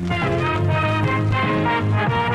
All right, welcome back to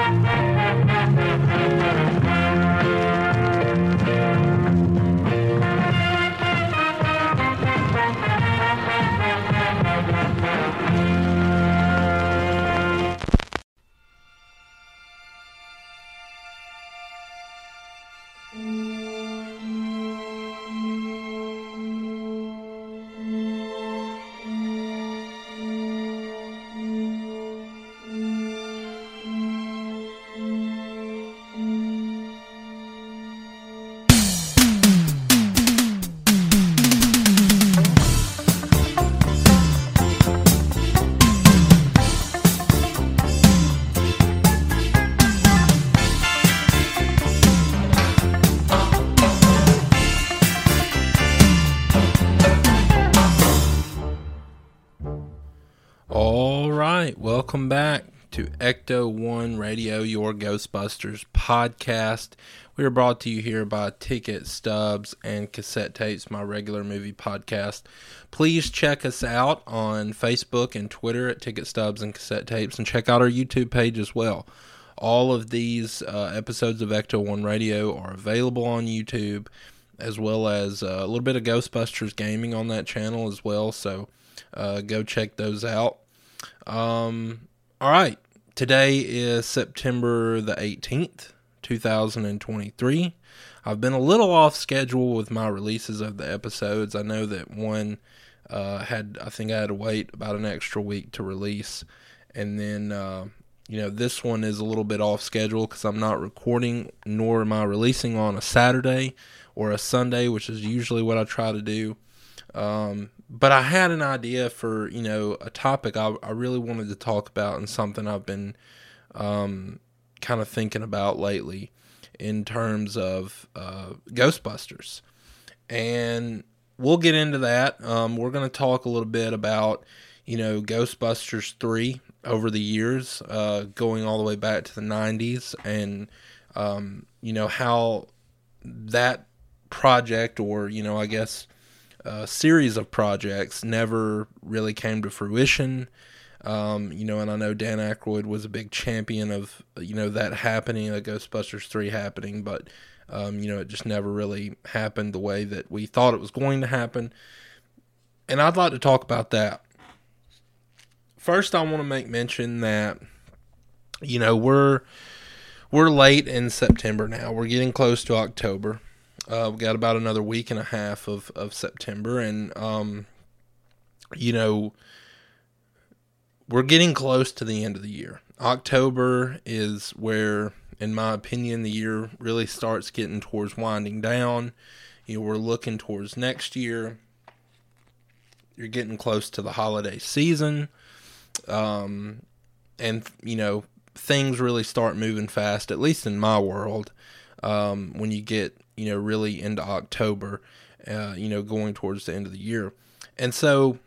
Ecto One Radio, your Ghostbusters podcast. We are brought to you here by Ticket Stubs and Cassette Tapes, my regular movie podcast. Please check us out on Facebook and Twitter at Ticket Stubs and Cassette Tapes, and check out our YouTube page as well. All of these uh, episodes of Ecto One Radio are available on YouTube, as well as uh, a little bit of Ghostbusters gaming on that channel as well. So uh, go check those out. Um, all right. Today is September the 18th, 2023. I've been a little off schedule with my releases of the episodes. I know that one uh, had, I think I had to wait about an extra week to release. And then, uh, you know, this one is a little bit off schedule because I'm not recording nor am I releasing on a Saturday or a Sunday, which is usually what I try to do. Um, but I had an idea for you know a topic I, I really wanted to talk about and something I've been um, kind of thinking about lately in terms of uh, Ghostbusters, and we'll get into that. Um, we're going to talk a little bit about you know Ghostbusters three over the years, uh, going all the way back to the '90s, and um, you know how that project, or you know, I guess a series of projects never really came to fruition. Um, you know, and I know Dan Aykroyd was a big champion of you know that happening, a Ghostbusters three happening, but um, you know it just never really happened the way that we thought it was going to happen. And I'd like to talk about that. First, I want to make mention that you know we're we're late in September now. We're getting close to October. Uh, we got about another week and a half of, of September, and um, you know, we're getting close to the end of the year. October is where, in my opinion, the year really starts getting towards winding down. You know, we're looking towards next year. You're getting close to the holiday season, um, and you know, things really start moving fast. At least in my world, um, when you get you know, really into October, uh, you know, going towards the end of the year. And so,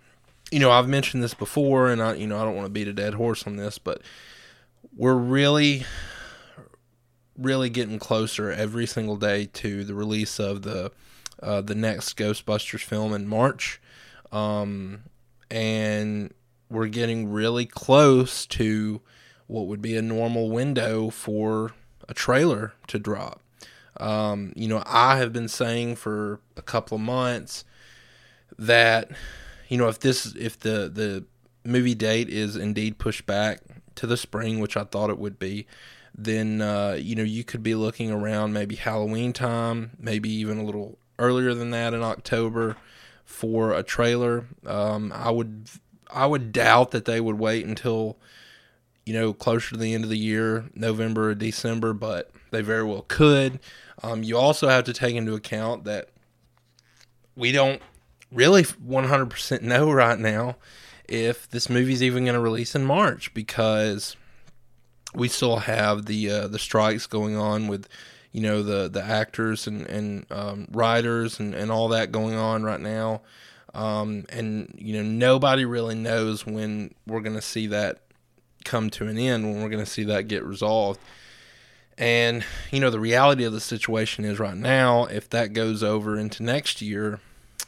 you know, I've mentioned this before, and I, you know, I don't want to beat a dead horse on this, but we're really, really getting closer every single day to the release of the uh, the next Ghostbusters film in March, um, and we're getting really close to what would be a normal window for a trailer to drop. Um, you know, I have been saying for a couple of months that you know if this if the the movie date is indeed pushed back to the spring, which I thought it would be, then uh, you know you could be looking around maybe Halloween time, maybe even a little earlier than that in October for a trailer. Um, I would I would doubt that they would wait until you know closer to the end of the year, November or December, but they very well could. Um, you also have to take into account that we don't really 100% know right now if this movie's even going to release in March because we still have the uh, the strikes going on with you know the the actors and and um, writers and and all that going on right now. Um, and you know nobody really knows when we're going to see that come to an end when we're going to see that get resolved and, you know, the reality of the situation is right now, if that goes over into next year,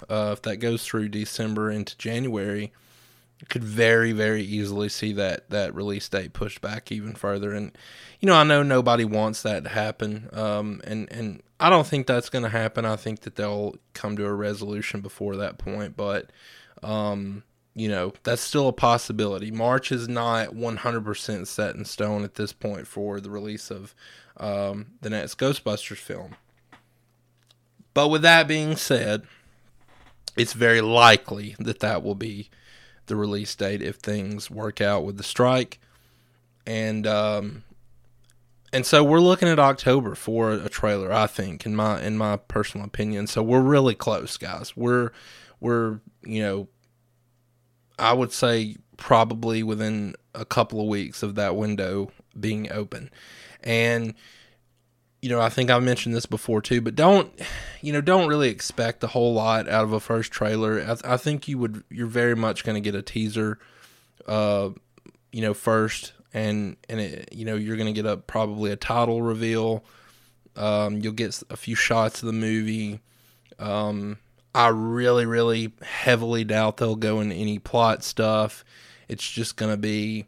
uh, if that goes through December into January, could very very easily see that that release date pushed back even further. And you know i know nobody wants that to happen um, and and i don't think that's going to happen. I think that they'll come to a resolution before that point but um, you know that's still a possibility march is not 100% set in stone at this point for the release of um, the next ghostbusters film but with that being said it's very likely that that will be the release date if things work out with the strike. And um, and so we're looking at October for a trailer. I think, in my in my personal opinion. So we're really close, guys. We're we're you know, I would say probably within a couple of weeks of that window being open, and you know, I think I mentioned this before too, but don't, you know, don't really expect a whole lot out of a first trailer. I, I think you would, you're very much going to get a teaser, uh, you know, first, and and it, you know, you're going to get a probably a title reveal. Um, you'll get a few shots of the movie. Um, I really, really heavily doubt they'll go into any plot stuff. It's just going to be,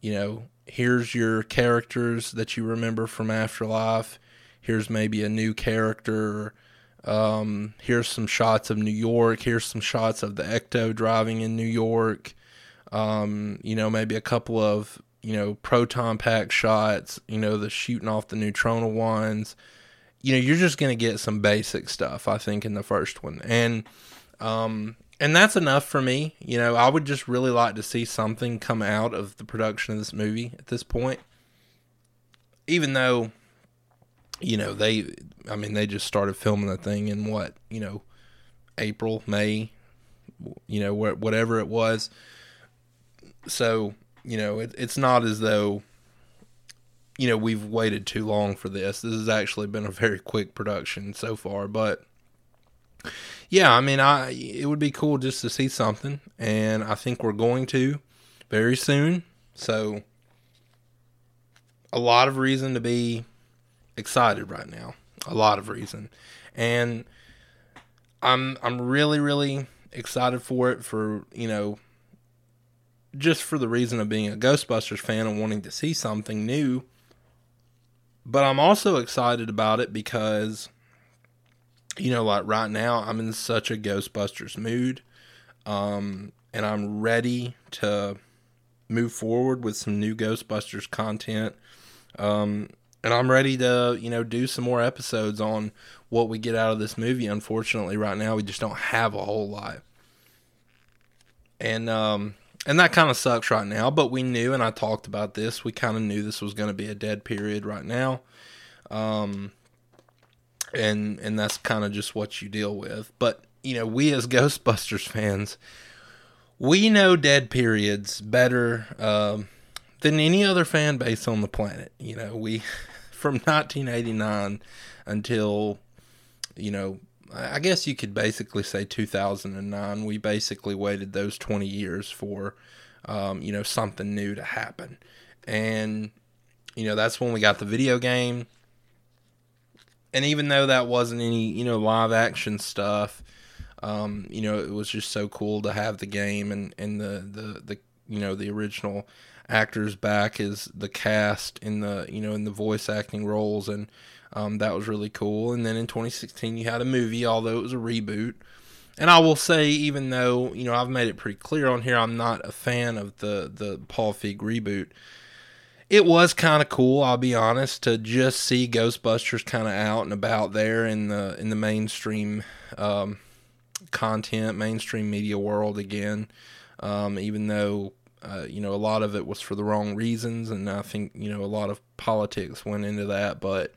you know, here's your characters that you remember from Afterlife. Here's maybe a new character. Um, here's some shots of New York. Here's some shots of the Ecto driving in New York. Um, you know, maybe a couple of you know proton pack shots. You know, the shooting off the neutrona wands. You know, you're just gonna get some basic stuff. I think in the first one, and um, and that's enough for me. You know, I would just really like to see something come out of the production of this movie at this point. Even though, you know, they, I mean, they just started filming the thing in what, you know, April, May, you know, whatever it was. So, you know, it, it's not as though, you know, we've waited too long for this. This has actually been a very quick production so far, but yeah, I mean, I it would be cool just to see something, and I think we're going to very soon. So, a lot of reason to be excited right now. A lot of reason, and I'm I'm really really excited for it. For you know, just for the reason of being a Ghostbusters fan and wanting to see something new. But I'm also excited about it because you know, like right now, I'm in such a Ghostbusters mood, um, and I'm ready to move forward with some new Ghostbusters content. Um, and I'm ready to, you know, do some more episodes on what we get out of this movie. Unfortunately, right now we just don't have a whole lot, and um, and that kind of sucks right now. But we knew, and I talked about this. We kind of knew this was going to be a dead period right now. Um, and and that's kind of just what you deal with. But you know, we as Ghostbusters fans, we know dead periods better um, than any other fan base on the planet. You know, we from 1989 until you know, I guess you could basically say 2009. We basically waited those 20 years for um, you know something new to happen, and you know that's when we got the video game and even though that wasn't any you know live action stuff um, you know it was just so cool to have the game and and the the the you know the original actors back as the cast in the you know in the voice acting roles and um, that was really cool. And then in 2016 you had a movie although it was a reboot. And I will say even though you know I've made it pretty clear on here I'm not a fan of the the Paul Feig reboot. It was kind of cool, I'll be honest, to just see Ghostbusters kind of out and about there in the in the mainstream um, content, mainstream media world again. Um, even though uh, you know a lot of it was for the wrong reasons, and I think you know a lot of politics went into that, but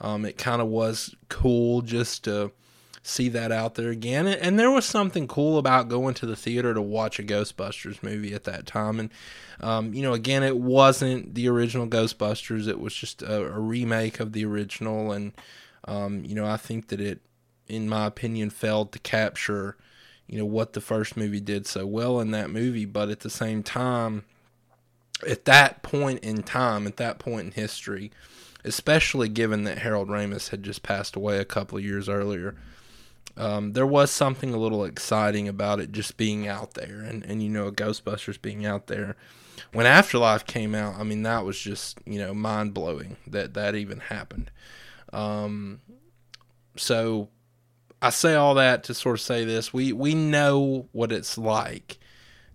um, it kind of was cool just to see that out there again. And there was something cool about going to the theater to watch a Ghostbusters movie at that time. And, um, you know, again, it wasn't the original Ghostbusters, it was just a, a remake of the original. And, um, you know, I think that it, in my opinion, failed to capture, you know, what the first movie did so well in that movie. But at the same time, at that point in time, at that point in history, especially given that Harold Ramis had just passed away a couple of years earlier, um, there was something a little exciting about it just being out there. And, and you know ghostbusters being out there. When afterlife came out i mean that was just you know mind-blowing that that even happened. Um, so i say all that to sort of say this. We we know what it's like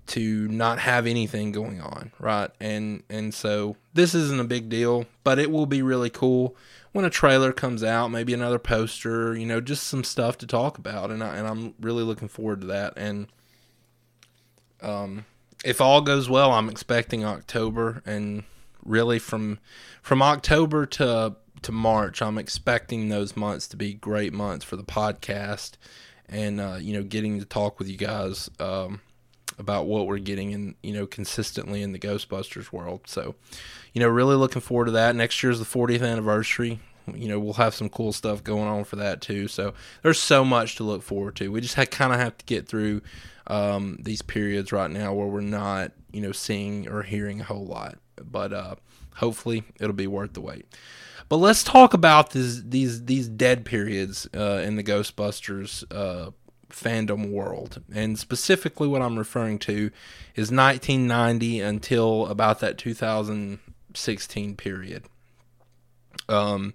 to not have anything going on right and and so this isn't a big deal but it will be really cool when a trailer comes out, maybe another poster, you know, just some stuff to talk about, and I, and I'm really looking forward to that. And um, if all goes well, I'm expecting October, and really from from October to to March, I'm expecting those months to be great months for the podcast, and uh, you know, getting to talk with you guys. Um, about what we're getting in you know consistently in the Ghostbusters world. So, you know, really looking forward to that. Next year is the 40th anniversary. You know, we'll have some cool stuff going on for that too. So there's so much to look forward to. We just kind of have to get through um, these periods right now where we're not you know seeing or hearing a whole lot, but uh, hopefully it'll be worth the wait. But let's talk about these these these dead periods uh, in the Ghostbusters uh, fandom world. And specifically, what I'm referring to is 1990 until about that 2016 period. Um,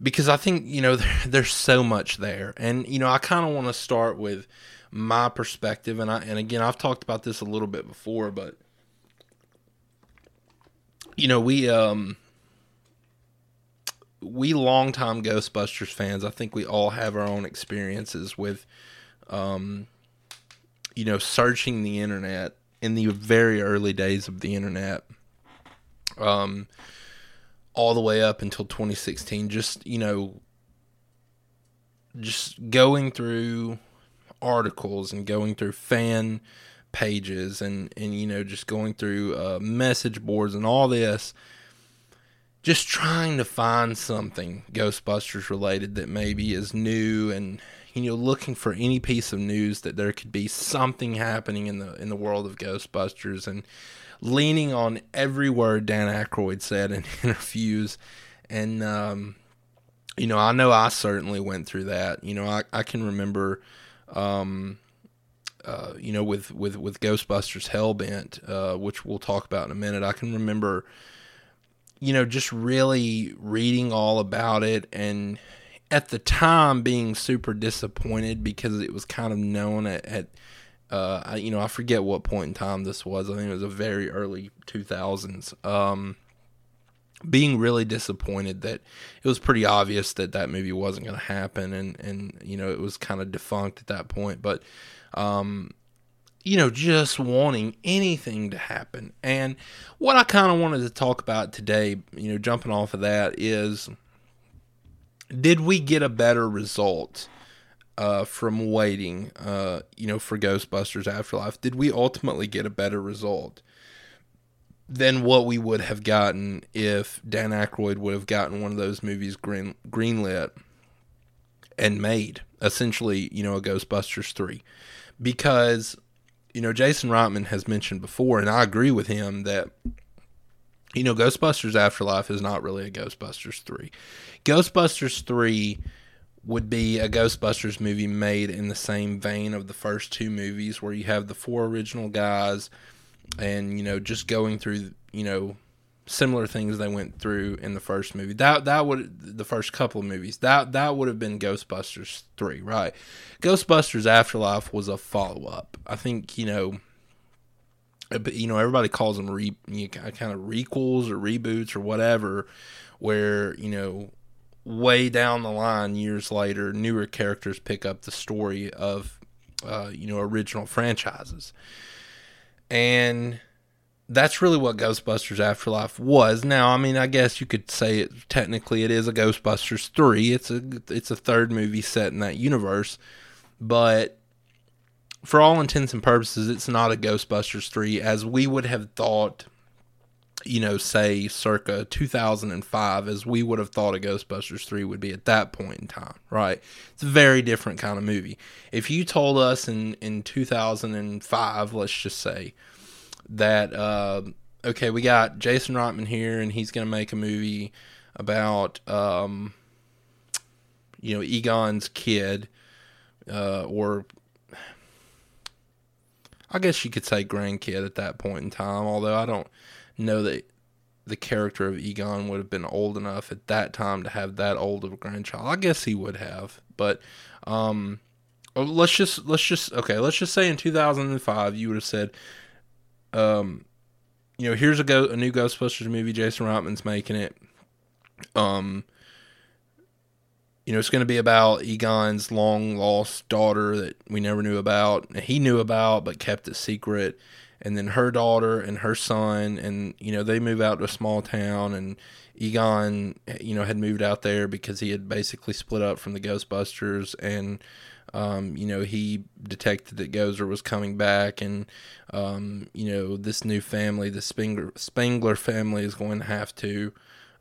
because I think, you know, there, there's so much there. And, you know, I kind of want to start with my perspective. And I, and again, I've talked about this a little bit before, but, you know, we, um, we longtime Ghostbusters fans, I think we all have our own experiences with, um, you know, searching the internet in the very early days of the internet, um, all the way up until 2016. Just you know, just going through articles and going through fan pages and and you know just going through uh, message boards and all this just trying to find something Ghostbusters related that maybe is new and you know looking for any piece of news that there could be something happening in the in the world of Ghostbusters and leaning on every word Dan Aykroyd said in interviews. And um, you know I know I certainly went through that. You know I, I can remember um, uh, you know with with with Ghostbusters Hellbent uh, which we'll talk about in a minute I can remember you know, just really reading all about it and at the time being super disappointed because it was kind of known at, at uh, you know, I forget what point in time this was. I think it was a very early 2000s. Um, being really disappointed that it was pretty obvious that that movie wasn't going to happen and, and, you know, it was kind of defunct at that point. But, um, you know, just wanting anything to happen. And what I kind of wanted to talk about today, you know, jumping off of that is did we get a better result uh, from waiting, uh, you know, for Ghostbusters Afterlife? Did we ultimately get a better result than what we would have gotten if Dan Aykroyd would have gotten one of those movies green greenlit and made essentially, you know, a Ghostbusters 3? Because you know, Jason Reitman has mentioned before, and I agree with him that you know, Ghostbusters Afterlife is not really a Ghostbusters 3. Ghostbusters 3 would be a Ghostbusters movie made in the same vein of the first two movies where you have the four original guys and you know just going through, you know, similar things they went through in the first movie. That that would the first couple of movies. That that would have been Ghostbusters 3, right? Ghostbusters Afterlife was a follow-up. I think, you know, but you know everybody calls them re you know, kind of requels or reboots or whatever where, you know, way down the line years later newer characters pick up the story of uh, you know original franchises. And that's really what Ghostbusters Afterlife was. Now, I mean, I guess you could say it technically it is a Ghostbusters 3. It's a it's a third movie set in that universe, but for all intents and purposes, it's not a Ghostbusters 3 as we would have thought you know, say circa 2005 as we would have thought a Ghostbusters 3 would be at that point in time, right? It's a very different kind of movie. If you told us in in 2005, let's just say, that uh, okay, we got Jason Reitman here, and he's going to make a movie about um, you know, Egon's kid, uh, or I guess you could say grandkid at that point in time, although I don't know that the character of Egon would have been old enough at that time to have that old of a grandchild. I guess he would have, but um, oh, let's just let's just okay, let's just say in 2005 you would have said, um, you know, here's a go a new Ghostbusters movie. Jason Reitman's making it. Um, you know, it's going to be about Egon's long lost daughter that we never knew about. He knew about, but kept it secret. And then her daughter and her son, and you know, they move out to a small town, and Egon, you know, had moved out there because he had basically split up from the Ghostbusters, and um, you know, he detected that Gozer was coming back, and um, you know, this new family, the Spengler, Spengler family, is going to have to,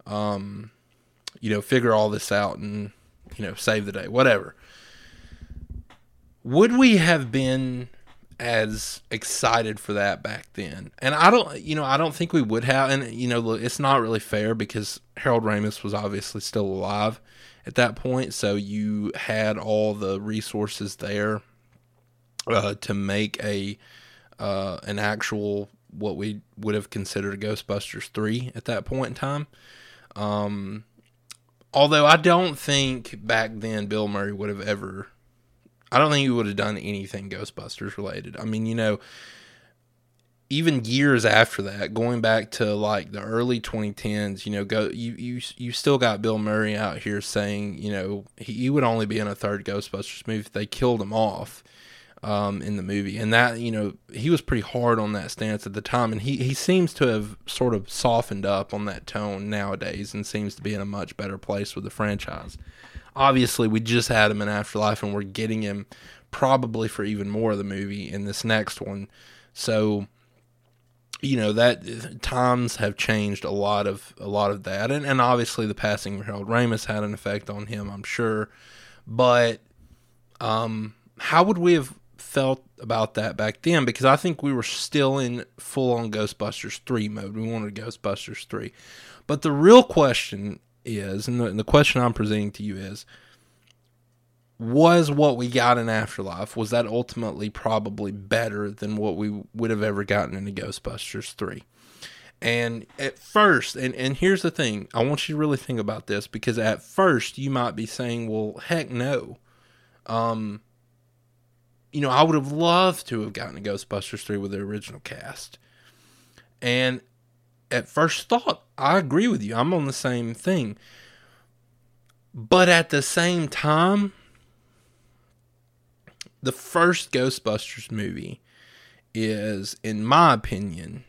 um, you know, figure all this out and you know, save the day, whatever. Would we have been as excited for that back then? And I don't, you know, I don't think we would have. And, you know, it's not really fair because Harold Ramis was obviously still alive at that point. So you had all the resources there uh, to make a, uh, an actual, what we would have considered a Ghostbusters 3 at that point in time. Um, although I don't think back then Bill Murray would have ever. I don't think he would have done anything Ghostbusters related. I mean, you know, even years after that, going back to like the early 2010s, you know, go you you you still got Bill Murray out here saying, you know, he, he would only be in a third Ghostbusters movie if they killed him off um, in the movie, and that you know he was pretty hard on that stance at the time, and he he seems to have sort of softened up on that tone nowadays, and seems to be in a much better place with the franchise. Obviously, we just had him in Afterlife, and we're getting him probably for even more of the movie in this next one. So, you know that times have changed a lot of a lot of that, and and obviously the passing of Harold Ramis had an effect on him, I'm sure, but um, how would we have felt about that back then because I think we were still in full on Ghostbusters 3 mode. We wanted Ghostbusters 3. But the real question is, and the, and the question I'm presenting to you is, was what we got in Afterlife, was that ultimately probably better than what we would have ever gotten in a Ghostbusters 3? And at first, and, and here's the thing, I want you to really think about this because at first you might be saying, well, heck no. Um, you know, I would have loved to have gotten a Ghostbusters 3 with the original cast. And at first thought, I agree with you. I'm on the same thing. But at the same time, the first Ghostbusters movie is, in my opinion,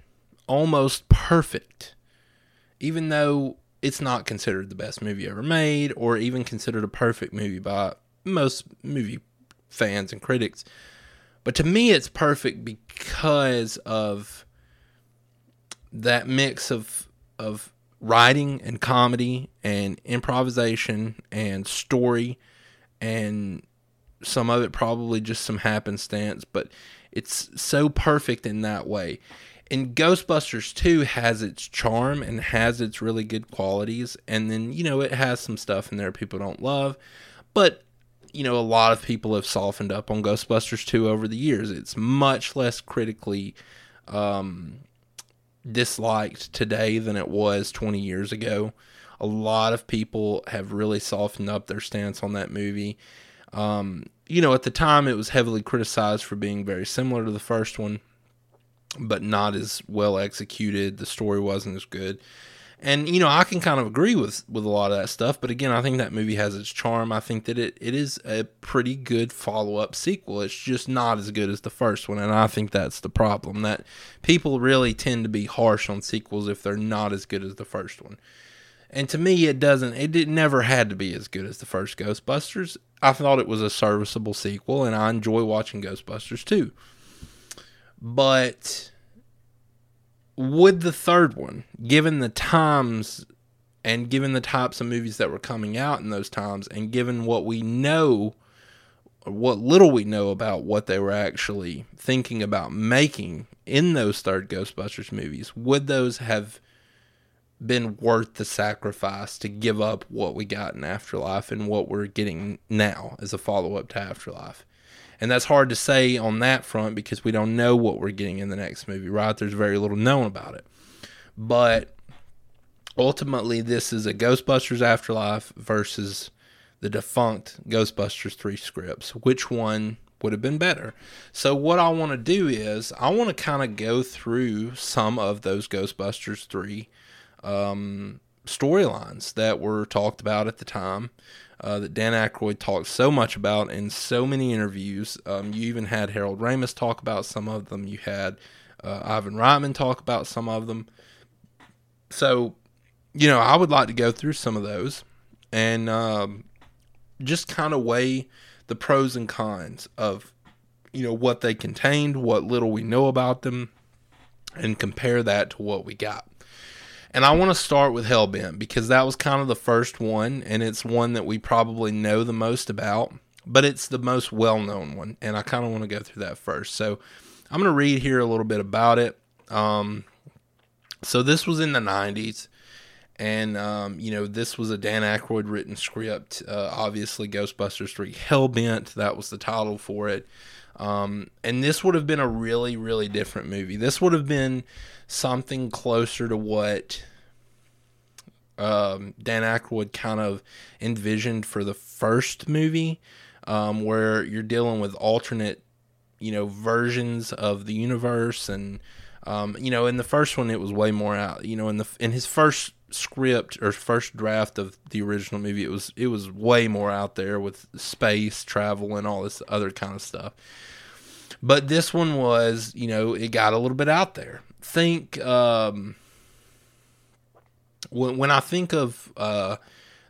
almost perfect. Even though it's not considered the best movie ever made, or even considered a perfect movie by most movie fans and critics. But to me, it's perfect because of that mix of of writing and comedy and improvisation and story and some of it probably just some happenstance, but it's so perfect in that way. And Ghostbusters 2 has its charm and has its really good qualities. And then, you know, it has some stuff in there people don't love. But you know, a lot of people have softened up on Ghostbusters 2 over the years. It's much less critically um, disliked today than it was 20 years ago. A lot of people have really softened up their stance on that movie. Um, you know, at the time, it was heavily criticized for being very similar to the first one, but not as well executed. The story wasn't as good. And you know, I can kind of agree with with a lot of that stuff, but again, I think that movie has its charm. I think that it, it is a pretty good follow up sequel. It's just not as good as the first one, and I think that's the problem. That people really tend to be harsh on sequels if they're not as good as the first one. And to me, it doesn't. It, it never had to be as good as the first Ghostbusters. I thought it was a serviceable sequel, and I enjoy watching Ghostbusters too. But would the third one, given the times and given the types of movies that were coming out in those times, and given what we know, what little we know about what they were actually thinking about making in those third Ghostbusters movies, would those have been worth the sacrifice to give up what we got in Afterlife and what we're getting now as a follow up to Afterlife. And that's hard to say on that front because we don't know what we're getting in the next movie, right? There's very little known about it. But ultimately, this is a Ghostbusters Afterlife versus the defunct Ghostbusters 3 scripts. Which one would have been better? So, what I want to do is, I want to kind of go through some of those Ghostbusters 3 um, storylines that were talked about at the time. Uh, that Dan Aykroyd talked so much about in so many interviews. Um, you even had Harold Ramis talk about some of them. You had uh, Ivan Reitman talk about some of them. So, you know, I would like to go through some of those and um, just kind of weigh the pros and cons of, you know, what they contained, what little we know about them, and compare that to what we got. And I want to start with Hellbent because that was kind of the first one, and it's one that we probably know the most about, but it's the most well known one. And I kind of want to go through that first. So I'm going to read here a little bit about it. Um, so this was in the 90s. And, um, you know, this was a Dan Aykroyd written script. Uh, obviously, Ghostbusters 3 Hellbent, that was the title for it. Um, and this would have been a really, really different movie. This would have been something closer to what um, Dan Aykroyd kind of envisioned for the first movie, um, where you're dealing with alternate, you know, versions of the universe, and um, you know, in the first one it was way more out. You know, in the in his first script or first draft of the original movie, it was it was way more out there with space travel and all this other kind of stuff. But this one was, you know, it got a little bit out there. Think um, when when I think of uh,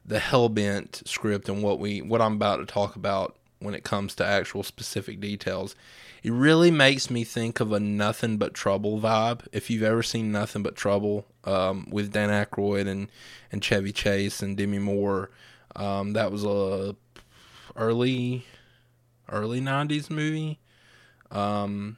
the Hellbent script and what we what I'm about to talk about when it comes to actual specific details, it really makes me think of a Nothing But Trouble vibe. If you've ever seen Nothing But Trouble um, with Dan Aykroyd and and Chevy Chase and Demi Moore, um, that was a early early '90s movie um,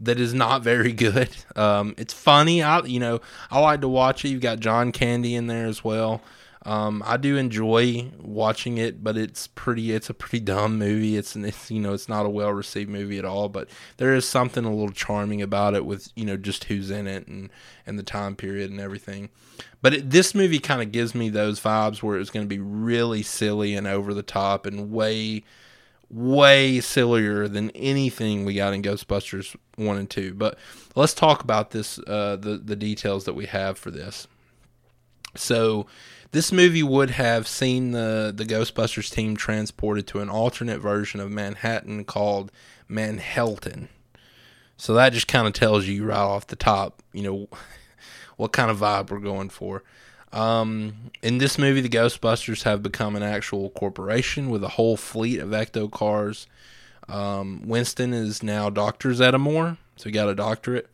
that is not very good. Um, it's funny. I you know I like to watch it. You've got John Candy in there as well. Um, I do enjoy watching it, but it's pretty. It's a pretty dumb movie. It's, it's you know it's not a well received movie at all. But there is something a little charming about it with you know just who's in it and and the time period and everything. But it, this movie kind of gives me those vibes where it's going to be really silly and over the top and way way sillier than anything we got in Ghostbusters 1 and 2. But let's talk about this uh, the the details that we have for this. So this movie would have seen the the Ghostbusters team transported to an alternate version of Manhattan called Manhellttan. So that just kind of tells you right off the top, you know, what kind of vibe we're going for. Um, in this movie, the Ghostbusters have become an actual corporation with a whole fleet of ecto cars. Um, Winston is now Dr. Zeddemore, so he got a doctorate.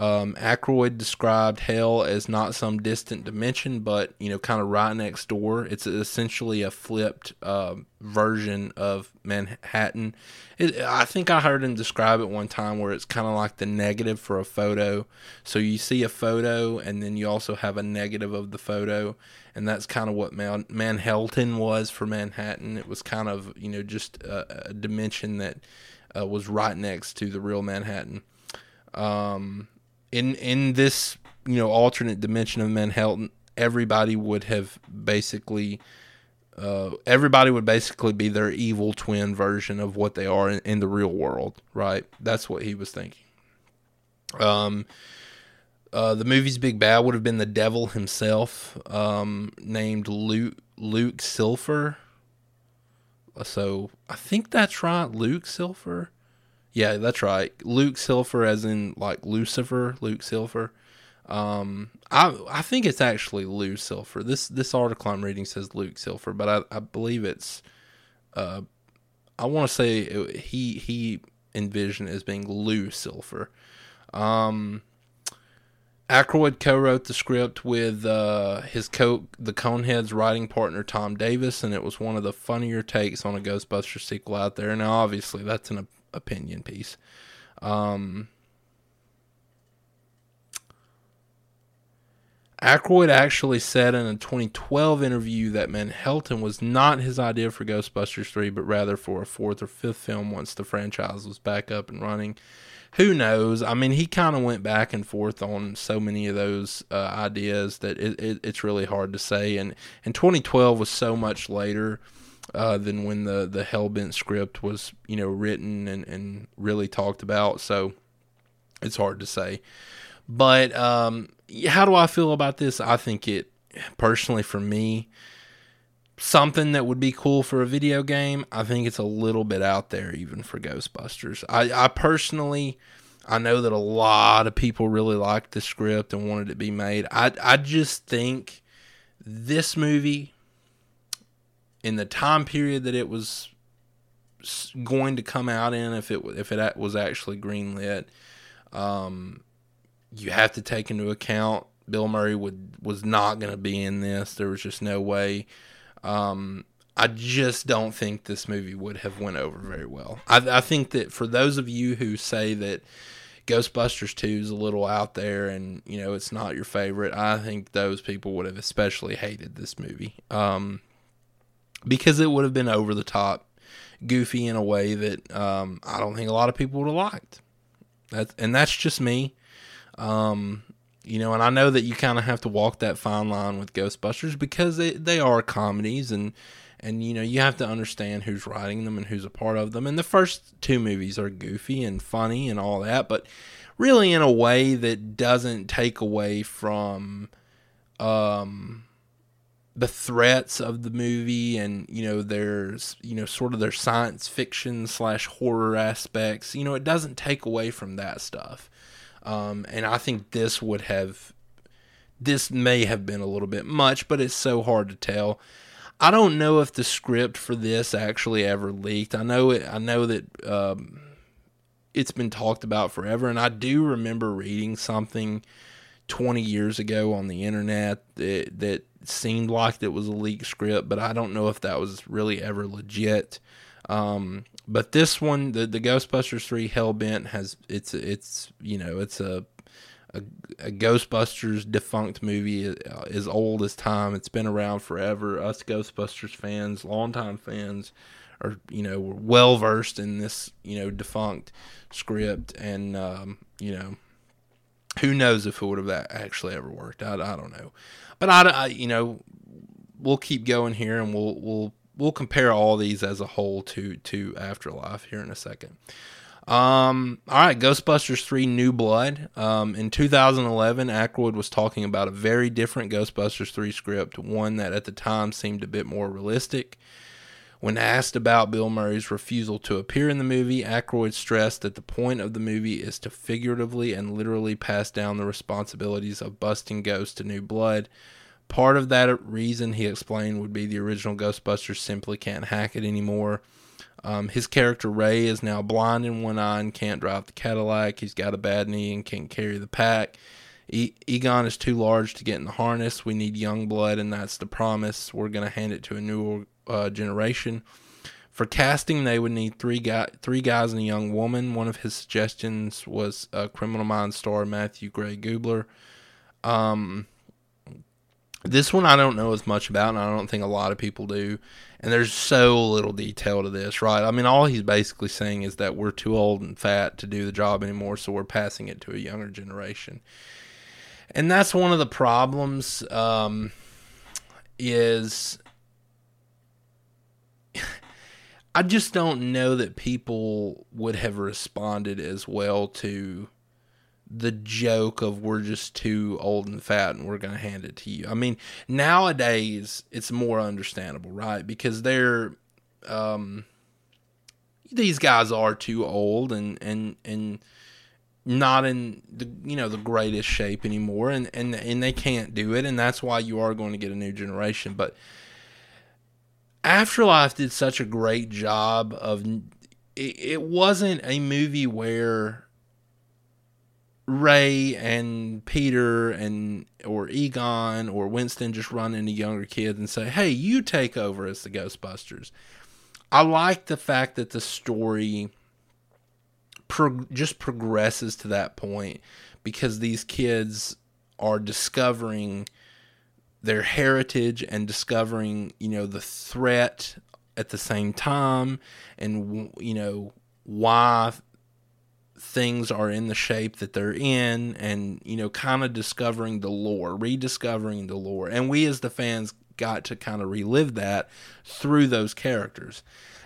Um, Aykroyd described hell as not some distant dimension, but you know, kind of right next door. It's essentially a flipped uh, version of Manhattan. It, I think I heard him describe it one time where it's kind of like the negative for a photo. So you see a photo, and then you also have a negative of the photo, and that's kind of what Man- Manhellttan was for Manhattan. It was kind of you know just a, a dimension that uh, was right next to the real Manhattan. Um, in in this you know alternate dimension of Manhattan, everybody would have basically. Uh, everybody would basically be their evil twin version of what they are in, in, the real world, right? That's what he was thinking. Um, uh, the movie's big bad would have been the devil himself, um, named Luke Luke Silver. So I think that's right, Luke Silver. Yeah, that's right. Luke Silver, as in like Lucifer, Luke Silver. Um, I I think it's actually Luke Silver. This this article I'm reading says Luke Silver, but I, I believe it's. Uh, I want to say it, he he envisioned as being Lou Silver. Um, co-wrote the script with uh, his co the Coneheads writing partner Tom Davis, and it was one of the funnier takes on a Ghostbusters sequel out there. Now, obviously, that's an opinion piece. Um, Aykroyd actually said in a 2012 interview that Manhellttan was not his idea for Ghostbusters 3, but rather for a fourth or fifth film once the franchise was back up and running. Who knows? I mean, he kind of went back and forth on so many of those uh, ideas that it, it, it's really hard to say. And, and 2012 was so much later uh, than when the, the Hellbent script was, you know, written and, and really talked about. So it's hard to say. But um, how do I feel about this? I think it, personally, for me, something that would be cool for a video game. I think it's a little bit out there, even for Ghostbusters. I, I personally, I know that a lot of people really liked the script and wanted it to be made. I, I just think this movie, in the time period that it was going to come out in, if it if it was actually greenlit, um, you have to take into account Bill Murray would was not going to be in this. There was just no way. Um, I just don't think this movie would have went over very well. I, I, think that for those of you who say that Ghostbusters Two is a little out there and you know it's not your favorite, I think those people would have especially hated this movie um, because it would have been over the top, goofy in a way that um, I don't think a lot of people would have liked. That's and that's just me. Um, you know, and I know that you kind of have to walk that fine line with Ghostbusters because they, they are comedies and and you know you have to understand who's writing them and who's a part of them. And the first two movies are goofy and funny and all that, but really in a way that doesn't take away from um the threats of the movie and you know there's you know sort of their science fiction slash horror aspects you know it doesn't take away from that stuff um, and I think this would have, this may have been a little bit much, but it's so hard to tell. I don't know if the script for this actually ever leaked. I know it. I know that um, it's been talked about forever, and I do remember reading something 20 years ago on the internet that that seemed like it was a leaked script, but I don't know if that was really ever legit. Um, but this one, the the Ghostbusters three Hellbent has it's it's you know it's a a, a Ghostbusters defunct movie uh, as old as time. It's been around forever. Us Ghostbusters fans, longtime fans, are you know well versed in this you know defunct script, and um, you know who knows if it would have actually ever worked. I, I don't know, but I, I you know we'll keep going here, and we'll we'll we'll compare all these as a whole to to Afterlife here in a second. Um, all right, Ghostbusters 3 New Blood. Um, in 2011, Aykroyd was talking about a very different Ghostbusters 3 script, one that at the time seemed a bit more realistic. When asked about Bill Murray's refusal to appear in the movie, Aykroyd stressed that the point of the movie is to figuratively and literally pass down the responsibilities of busting ghosts to new blood Part of that reason he explained would be the original Ghostbusters simply can't hack it anymore. Um, his character Ray is now blind in one eye and can't drive the Cadillac. He's got a bad knee and can't carry the pack. Egon is too large to get in the harness. We need young blood, and that's the promise. We're going to hand it to a newer uh, generation. For casting, they would need three guy, three guys and a young woman. One of his suggestions was uh, Criminal Minds star Matthew Gray Gubler. Um, this one I don't know as much about, and I don't think a lot of people do. And there's so little detail to this, right? I mean, all he's basically saying is that we're too old and fat to do the job anymore, so we're passing it to a younger generation. And that's one of the problems. Um, is I just don't know that people would have responded as well to the joke of we're just too old and fat and we're going to hand it to you. I mean, nowadays it's more understandable, right? Because they're um these guys are too old and and and not in the you know the greatest shape anymore and and and they can't do it and that's why you are going to get a new generation, but Afterlife did such a great job of it, it wasn't a movie where Ray and Peter and or Egon or Winston just run into younger kids and say, "Hey, you take over as the Ghostbusters." I like the fact that the story just progresses to that point because these kids are discovering their heritage and discovering, you know, the threat at the same time and, you know, why things are in the shape that they're in and, you know, kind of discovering the lore, rediscovering the lore. And we as the fans got to kind of relive that through those characters.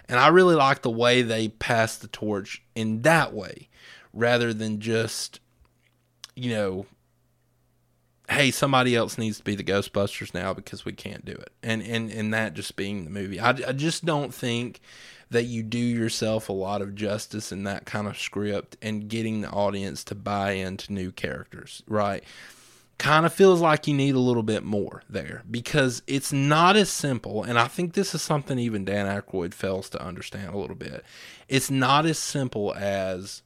And I really like the way they pass the torch in that way rather than just, you know, hey, somebody else needs to be the Ghostbusters now because we can't do it. And and and that just being the movie. I, I just don't think that you do yourself a lot of justice in that kind of script and getting the audience to buy into new characters, right? Kind of feels like you need a little bit more there because it's not as simple. And I think this is something even Dan Aykroyd fails to understand a little bit. It's not as simple as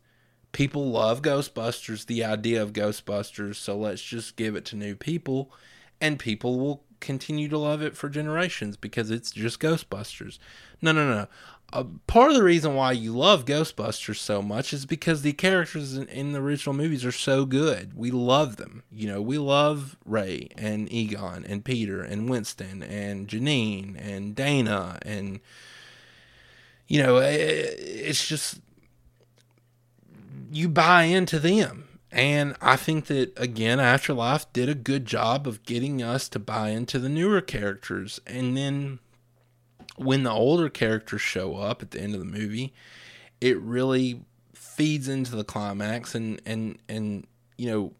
people love Ghostbusters, the idea of Ghostbusters, so let's just give it to new people and people will continue to love it for generations because it's just Ghostbusters. No, no, no. Uh, part of the reason why you love Ghostbusters so much is because the characters in, in, the original movies are so good. We love them. You know, we love Ray and Egon and Peter and Winston and Janine and Dana and you know, it, it's just you buy into them. And I think that again, Afterlife did a good job of getting us to buy into the newer characters. And then when the older characters show up at the end of the movie, it really feeds into the climax and and and you know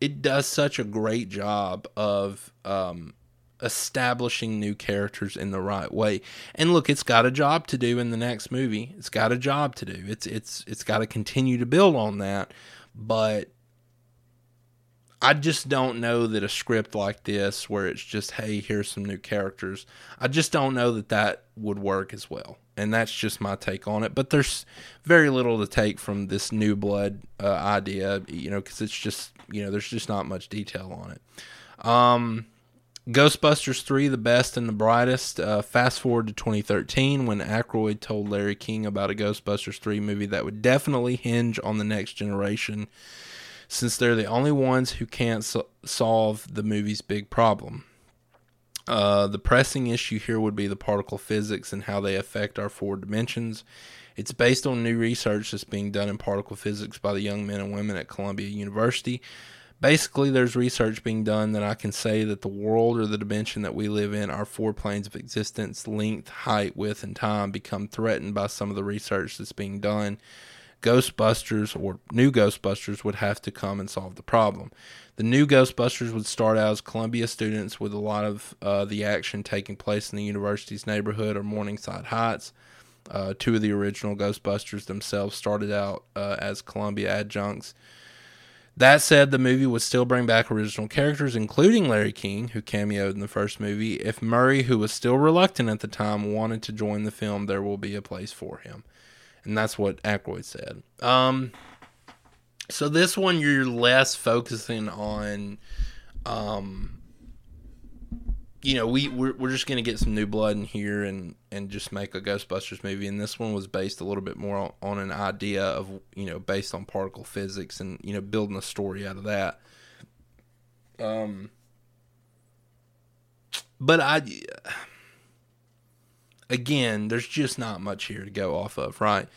it does such a great job of um, establishing new characters in the right way. And look, it's got a job to do in the next movie. It's got a job to do. It's it's it's got to continue to build on that. But I just don't know that a script like this where it's just hey, here's some new characters. I just don't know that that would work as well. And that's just my take on it. But there's very little to take from this new blood uh, idea, you know, because it's just, you know, there's just not much detail on it. Um, Ghostbusters 3, the best and the brightest. Uh, fast forward to 2013 when Aykroyd told Larry King about a Ghostbusters 3 movie that would definitely hinge on the next generation since they're the only ones who can't so- solve the movie's big problem. Uh, the pressing issue here would be the particle physics and how they affect our four dimensions. It's based on new research that's being done in particle physics by the young men and women at Columbia University basically there's research being done that I can say that the world or the dimension that we live in, our four planes of existence, length, height, width, and time, become threatened by some of the research that's being done. Ghostbusters or new Ghostbusters would have to come and solve the problem. The new Ghostbusters would start out as Columbia students with a lot of uh, the action taking place in the university's neighborhood or Morningside Heights. Uh, two of the original Ghostbusters themselves started out uh, as Columbia adjuncts that said, the movie would still bring back original characters, including Larry King, who cameoed in the first movie. If Murray, who was still reluctant at the time, wanted to join the film, there will be a place for him. And that's what Aykroyd said. Um, so this one, you're less focusing on um, you know, we we're, we're just gonna get some new blood in here and and just make a Ghostbusters movie. And this one was based a little bit more on, on an idea of you know based on particle physics and you know building a story out of that. Um, but I again, there's just not much here to go off of, right?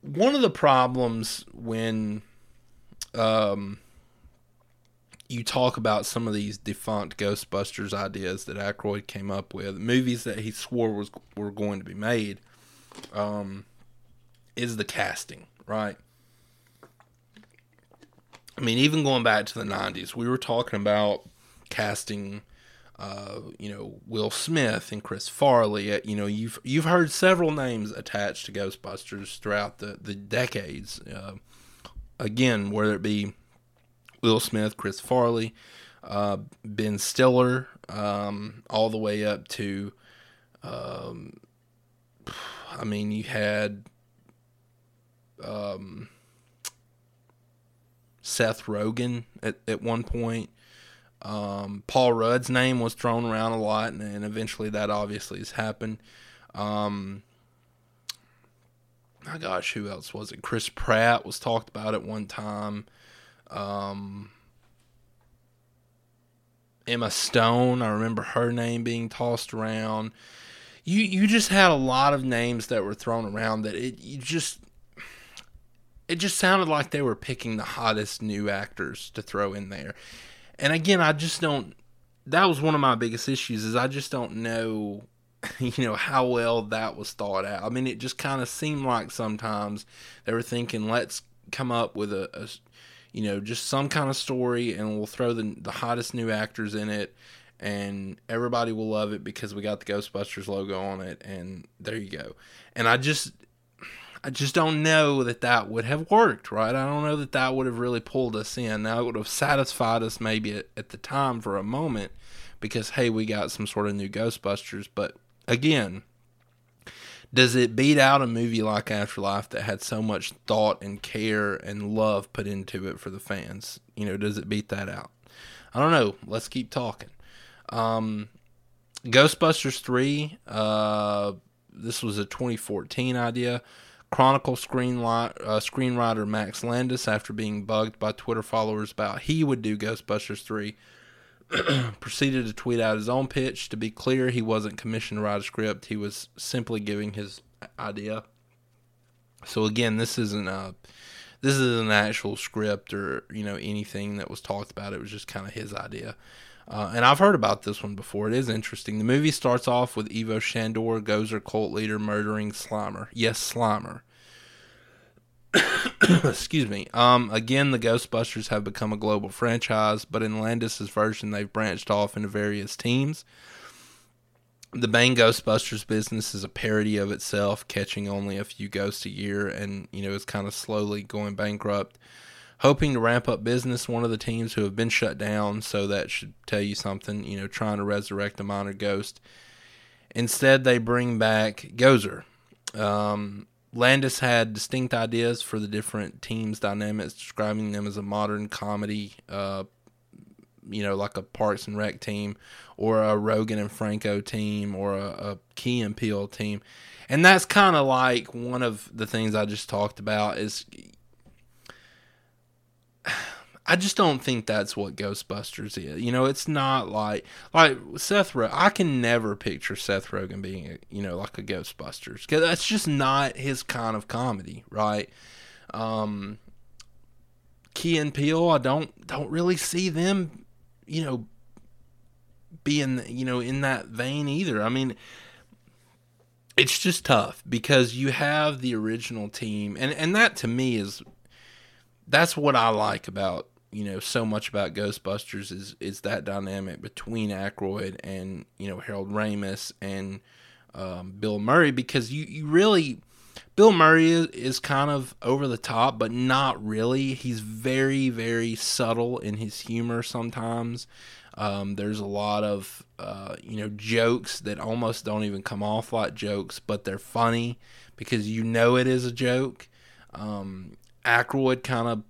One of the problems when um you talk about some of these defunct Ghostbusters ideas that Aykroyd came up with, movies that he swore was were going to be made, um, is the casting, right? I mean, even going back to the '90s, we were talking about casting, uh, you know, Will Smith and Chris Farley. Uh, you know, you've you've heard several names attached to Ghostbusters throughout the the decades. Uh, again, whether it be Will Smith, Chris Farley, uh, Ben Stiller, um, all the way up to, um, I mean, you had um, Seth Rogen at, at one point. Um, Paul Rudd's name was thrown around a lot, and, and eventually that obviously has happened. Um, my gosh, who else was it? Chris Pratt was talked about at one time. Um, Emma Stone. I remember her name being tossed around. You you just had a lot of names that were thrown around that it you just it just sounded like they were picking the hottest new actors to throw in there. And again, I just don't that was one of my biggest issues is I just don't know you know how well that was thought out. I mean, it just kind of seemed like sometimes they were thinking, let's come up with a, a, you know, just some kind of story, and we'll throw the the hottest new actors in it, and everybody will love it because we got the Ghostbusters logo on it, and there you go. And I just, I just don't know that that would have worked, right? I don't know that that would have really pulled us in. Now it would have satisfied us maybe at, at the time for a moment because hey, we got some sort of new Ghostbusters, but again, does it beat out a movie like Afterlife that had so much thought and care and love put into it for the fans? You know, does it beat that out? I don't know. Let's keep talking. Um, Ghostbusters 3, uh, this was a 2014 idea. Chronicle screenwriter, uh, screenwriter Max Landis, after being bugged by Twitter followers about he would do Ghostbusters 3, proceeded to tweet out his own pitch. To be clear, he wasn't commissioned to write a script. He was simply giving his idea. So again, this isn't a this is an actual script or you know anything that was talked about. It was just kind of his idea. Uh, and I've heard about this one before. It is interesting. The movie starts off with Ivo Shandor, Gozer cult leader, murdering Slimer. Yes, Slimer. Excuse me. Um, again, the Ghostbusters have become a global franchise, but in Landis's version, they've branched off into various teams. The Bane Ghostbusters business is a parody of itself, catching only a few ghosts a year, and you know is kind of slowly going bankrupt. Hoping to ramp up business, one of the teams who have been shut down, so that should tell you something. You know, trying to resurrect a minor ghost. Instead, they bring back Gozer. Um, Landis had distinct ideas for the different teams' dynamics, describing them as a modern comedy, uh, you know, like a Parks and Rec team, or a Rogen and Franco team, or a, a Key and Peele team. And that's kind of like one of the things I just talked about is I just don't think that's what Ghostbusters is. You know, it's not like like Seth Rogen. I can never picture Seth Rogen being, a, you know, like a Ghostbusters because that's just not his kind of comedy, right? Um, Key and Peele, I don't don't really see them, you know, being you know in that vein either. I mean, it's just tough because you have the original team, and and that to me is that's what I like about you know so much about Ghostbusters is is that dynamic between Aykroyd and you know Harold Ramis and um, Bill Murray because you you really Bill Murray is, is kind of over the top but not really. He's very very subtle in his humor sometimes. Um, there's a lot of uh, you know jokes that almost don't even come off like jokes but they're funny because you know it is a joke. Um, Aykroyd kind of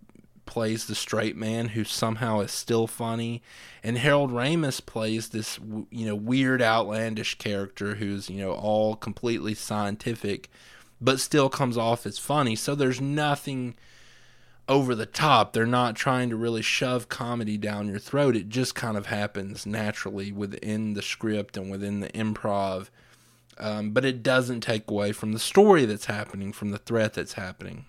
plays the straight man who somehow is still funny, and Harold Ramis plays this you know weird outlandish character who's you know all completely scientific, but still comes off as funny. So there's nothing over the top. They're not trying to really shove comedy down your throat. It just kind of happens naturally within the script and within the improv. Um, but it doesn't take away from the story that's happening, from the threat that's happening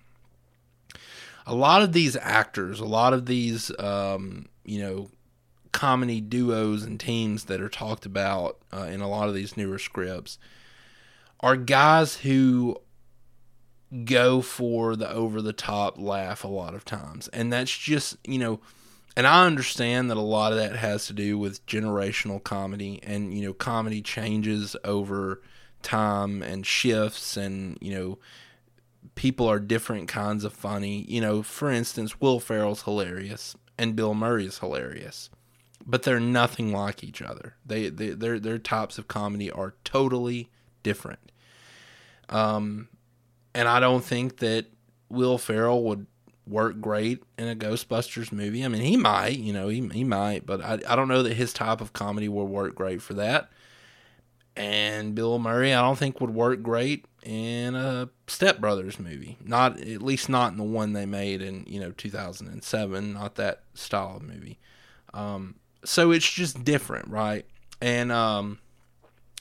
a lot of these actors, a lot of these, um, you know, comedy duos and teams that are talked about uh, in a lot of these newer scripts are guys who go for the over the top laugh a lot of times. And that's just, you know, and I understand that a lot of that has to do with generational comedy and, you know, comedy changes over time and shifts and, you know, people are different kinds of funny. You know, for instance, Will Ferrell's hilarious and Bill Murray's hilarious, but they're nothing like each other. They, they their their types of comedy are totally different. Um, and I don't think that Will Ferrell would work great in a Ghostbusters movie. I mean, he might, you know, he he might, but I I don't know that his type of comedy will work great for that. And Bill Murray, I don't think would work great in a Step Brothers movie. Not at least not in the one they made in you know 2007. Not that style of movie. Um, so it's just different, right? And um,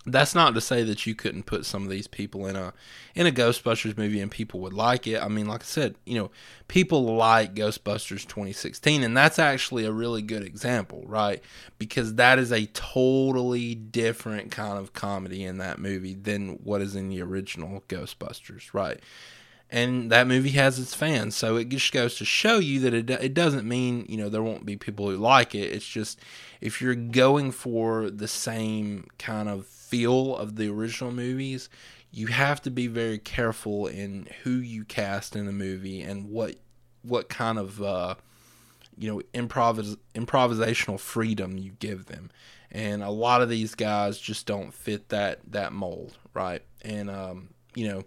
that's not to say that you couldn't put some of these people in a in a Ghostbusters movie and people would like it. I mean, like I said, you know, people like Ghostbusters 2016 and that's actually a really good example, right? Because that is a totally different kind of comedy in that movie than what is in the original Ghostbusters, right? and that movie has its fans. So it just goes to show you that it it doesn't mean you know there won't be people who like it. It's just if you're going for the same kind of feel of the original movies, you have to be very careful in who you cast in a movie and what what kind of uh, you know improvis- improvisational freedom you give them. And a lot of these guys just don't fit that that mold, right? And um, you know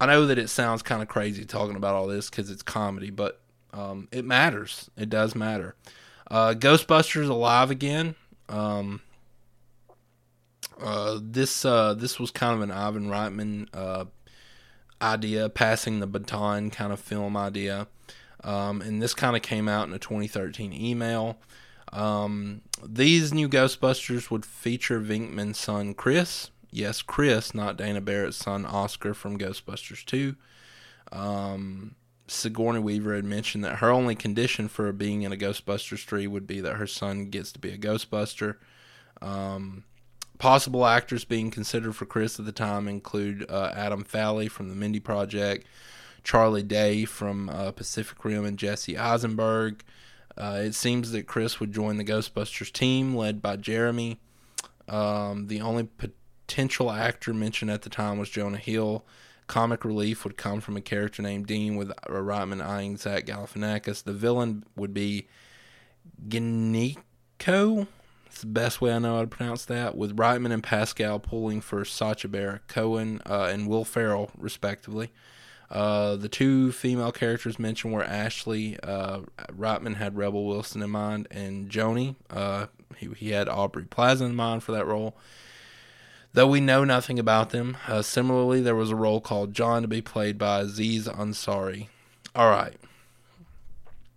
I know that it sounds kind of crazy talking about all this because it's comedy, but um, it matters. It does matter. Uh, Ghostbusters alive again. Um, uh, this uh, this was kind of an Ivan Reitman uh, idea, passing the baton kind of film idea, um, and this kind of came out in a 2013 email. Um, these new Ghostbusters would feature Venkman's son Chris, yes, Chris, not Dana Barrett's son Oscar from Ghostbusters 2. Um, Sigourney Weaver had mentioned that her only condition for being in a Ghostbusters 3 would be that her son gets to be a Ghostbuster. Um, possible actors being considered for Chris at the time include uh, Adam Pally from the Mindy Project, Charlie Day from uh, Pacific Rim, and Jesse Eisenberg. Uh, it seems that Chris would join the Ghostbusters team led by Jeremy. Um, the only potential actor mentioned at the time was Jonah Hill. Comic relief would come from a character named Dean, with a Reitman eyeing Zach Galifianakis. The villain would be Geneko. It's the best way I know how to pronounce that. With Reitman and Pascal pulling for Sacha Baron Cohen uh, and Will Ferrell, respectively. Uh, the two female characters mentioned were Ashley. Uh, Reitman had Rebel Wilson in mind, and Joni. Uh, he, he had Aubrey Plaza in mind for that role though we know nothing about them. Uh, similarly, there was a role called John to be played by Aziz Ansari. All right.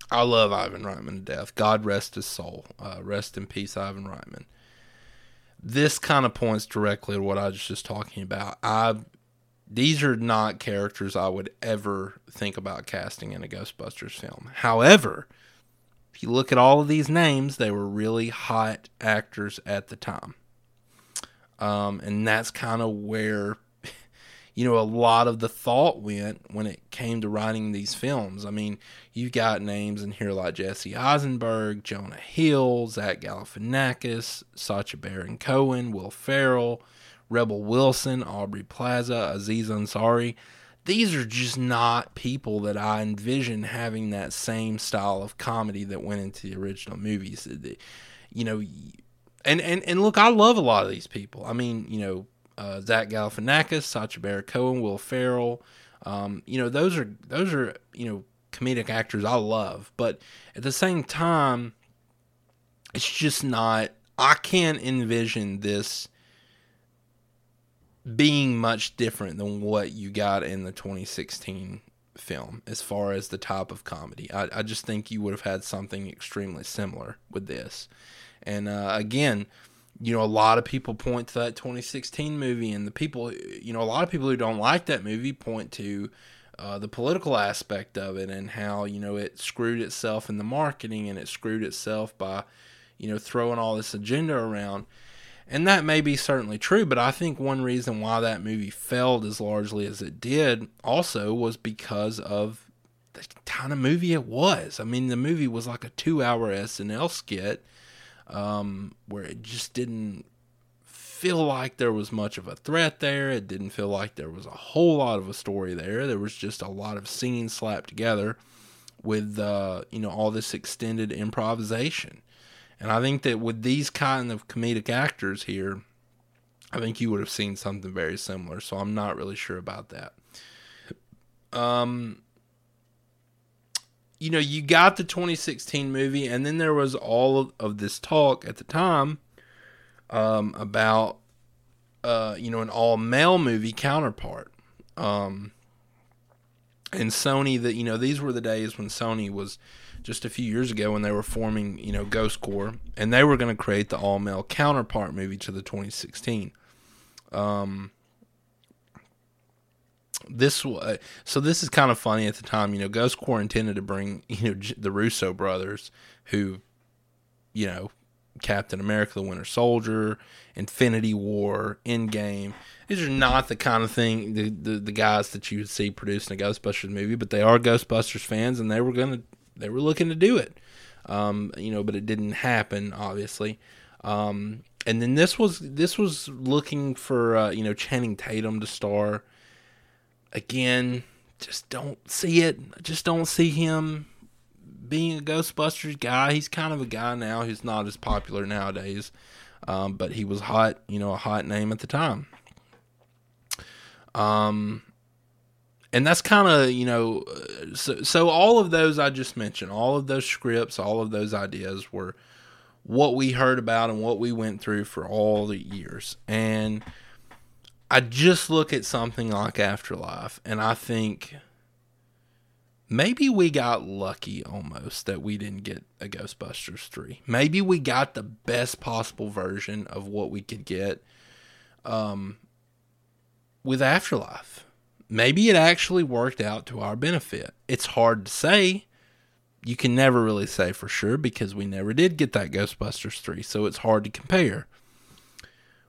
I love Ivan Reitman to death. God rest his soul. Uh, rest in peace, Ivan Reitman. This kind of points directly to what I was just talking about. I these are not characters I would ever think about casting in a Ghostbusters film. However, if you look at all of these names, they were really hot actors at the time. Um, and that's kind of where, you know, a lot of the thought went when it came to writing these films. I mean, you've got names in here like Jesse Eisenberg, Jonah Hill, Zach Galifianakis, Sacha Baron Cohen, Will Ferrell, Rebel Wilson, Aubrey Plaza, Aziz Ansari. These are just not people that I envision having that same style of comedy that went into the original movies. You know, and and and look, I love a lot of these people. I mean, you know, uh, Zach Galifianakis, Sacha Baron Cohen, Will Ferrell. Um, you know, those are those are you know comedic actors I love, but at the same time, it's just not. I can't envision this being much different than what you got in the 2016 film as far as the type of comedy. I, I just think you would have had something extremely similar with this. And uh, again, you know, a lot of people point to that 2016 movie, and the people, you know, a lot of people who don't like that movie point to uh, the political aspect of it and how, you know, it screwed itself in the marketing and it screwed itself by, you know, throwing all this agenda around. And that may be certainly true, but I think one reason why that movie failed as largely as it did also was because of the kind of movie it was. I mean, the movie was like a two hour SNL skit um, where it just didn't feel like there was much of a threat there. It didn't feel like there was a whole lot of a story there. There was just a lot of scenes slapped together with uh, you know all this extended improvisation. And I think that with these kind of comedic actors here, I think you would have seen something very similar. So I'm not really sure about that. Um, you know, you got the 2016 movie, and then there was all of, this talk at the time um, about, uh, you know, an all male movie counterpart. Um, and Sony, that you know, these were the days when Sony was just a few years ago when they were forming, you know, Ghost Corps, and they were going to create the all male counterpart movie to the 2016. Um, this uh, so this is kind of funny at the time. You know, Ghost Corps intended to bring you know the Russo brothers, who, you know, Captain America: The Winter Soldier, Infinity War, Endgame. These are not the kind of thing the, the, the guys that you would see producing a Ghostbusters movie, but they are Ghostbusters fans, and they were gonna they were looking to do it. Um, you know, but it didn't happen, obviously. Um, and then this was this was looking for uh, you know Channing Tatum to star. Again, just don't see it. Just don't see him being a Ghostbusters guy. He's kind of a guy now who's not as popular nowadays, um, but he was hot, you know, a hot name at the time. Um, and that's kind of you know, so so all of those I just mentioned, all of those scripts, all of those ideas were what we heard about and what we went through for all the years, and I just look at something like Afterlife, and I think maybe we got lucky almost that we didn't get a Ghostbusters 3. Maybe we got the best possible version of what we could get um, with Afterlife. Maybe it actually worked out to our benefit. It's hard to say. You can never really say for sure because we never did get that Ghostbusters 3, so it's hard to compare.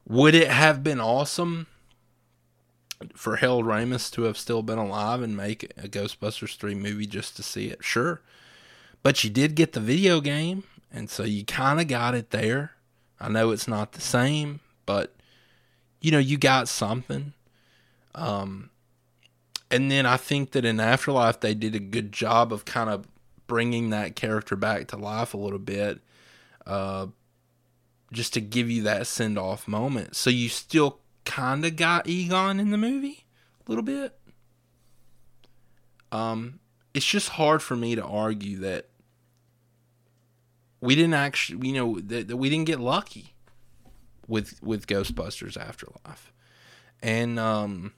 Would it have been awesome for Harold Ramis to have still been alive and make a Ghostbusters 3 movie just to see it, sure. But you did get the video game, and so you kind of got it there. I know it's not the same, but you know, you got something. Um, and then I think that in Afterlife, they did a good job of kind of bringing that character back to life a little bit, uh, just to give you that send off moment. So you still kind of got Egon in the movie a little bit. Um, it's just hard for me to argue that we didn't actually, you know, that, that we didn't get lucky with with Ghostbusters Afterlife, and um,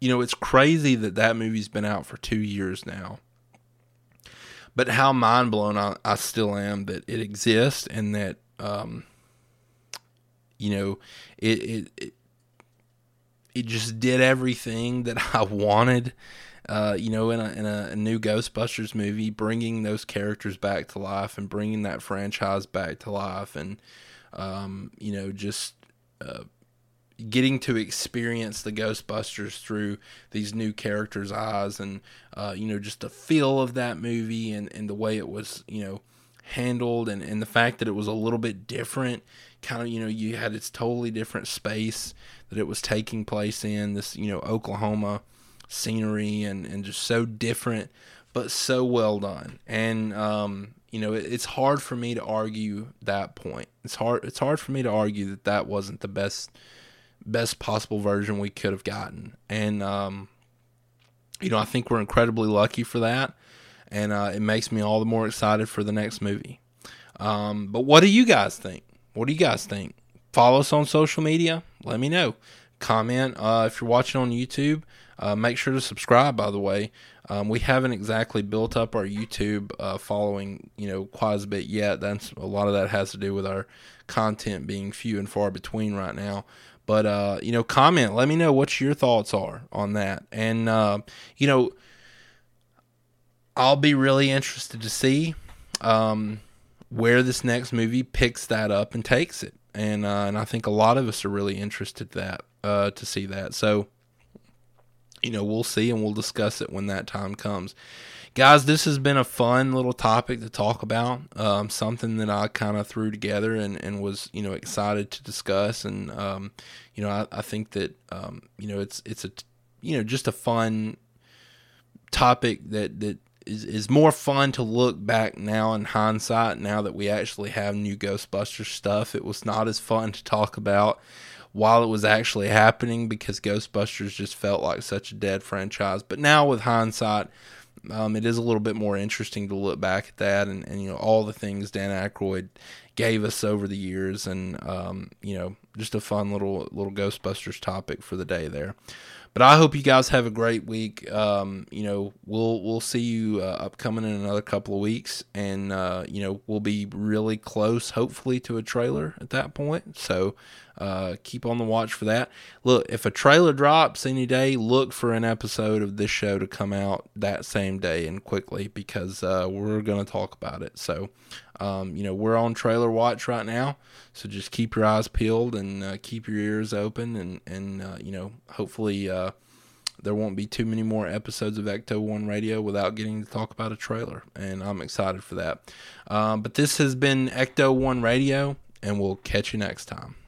you know, it's crazy that that movie's been out for two years now. But how mind blown I, I still am that it exists and that um, you know, it, it, it it just did everything that I wanted. Uh, you know, in a in a, new Ghostbusters movie, bringing those characters back to life and bringing that franchise back to life, and um, you know, just uh, getting to experience the Ghostbusters through these new characters' eyes, and uh, you know, just the feel of that movie and and the way it was, you know, handled, and and the fact that it was a little bit different kind of you know you had its totally different space that it was taking place in this you know Oklahoma scenery and and just so different but so well done. And um you know it, it's hard for me to argue that point. It's hard it's hard for me to argue that that wasn't the best best possible version we could have gotten. And um you know I think we're incredibly lucky for that and uh, it makes me all the more excited for the next movie. Um but what do you guys think what do you guys think? Follow us on social media. Let me know. Comment uh, if you're watching on YouTube. Uh, make sure to subscribe. By the way, um, we haven't exactly built up our YouTube uh, following, you know, quite a bit yet. That's a lot of that has to do with our content being few and far between right now. But uh, you know, comment. Let me know what your thoughts are on that, and uh, you know, I'll be really interested to see. Um, where this next movie picks that up and takes it. And uh, and I think a lot of us are really interested that uh, to see that. So you know we'll see and we'll discuss it when that time comes. Guys, this has been a fun little topic to talk about. Um, something that I kind of threw together and, and was you know excited to discuss. And um, you know I, I think that um, you know it's it's a you know just a fun topic that that is, is more fun to look back now in hindsight now that we actually have new Ghostbusters stuff. It was not as fun to talk about while it was actually happening because Ghostbusters just felt like such a dead franchise. But now with hindsight, um, it is a little bit more interesting to look back at that and, and you know all the things Dan Aykroyd gave us over the years, and um, you know just a fun little little Ghostbusters topic for the day there. But I hope you guys have a great week. Um, you know, we'll we'll see you uh, upcoming in another couple of weeks, and uh, you know we'll be really close, hopefully, to a trailer at that point. So uh, keep on the watch for that. Look, if a trailer drops any day, look for an episode of this show to come out that same day and quickly because uh, we're going to talk about it. So, um, you know, we're on trailer watch right now. So just keep your eyes peeled and uh, keep your ears open, and and uh, you know, hopefully. Uh, there won't be too many more episodes of Ecto One Radio without getting to talk about a trailer, and I'm excited for that. Um, but this has been Ecto One Radio, and we'll catch you next time.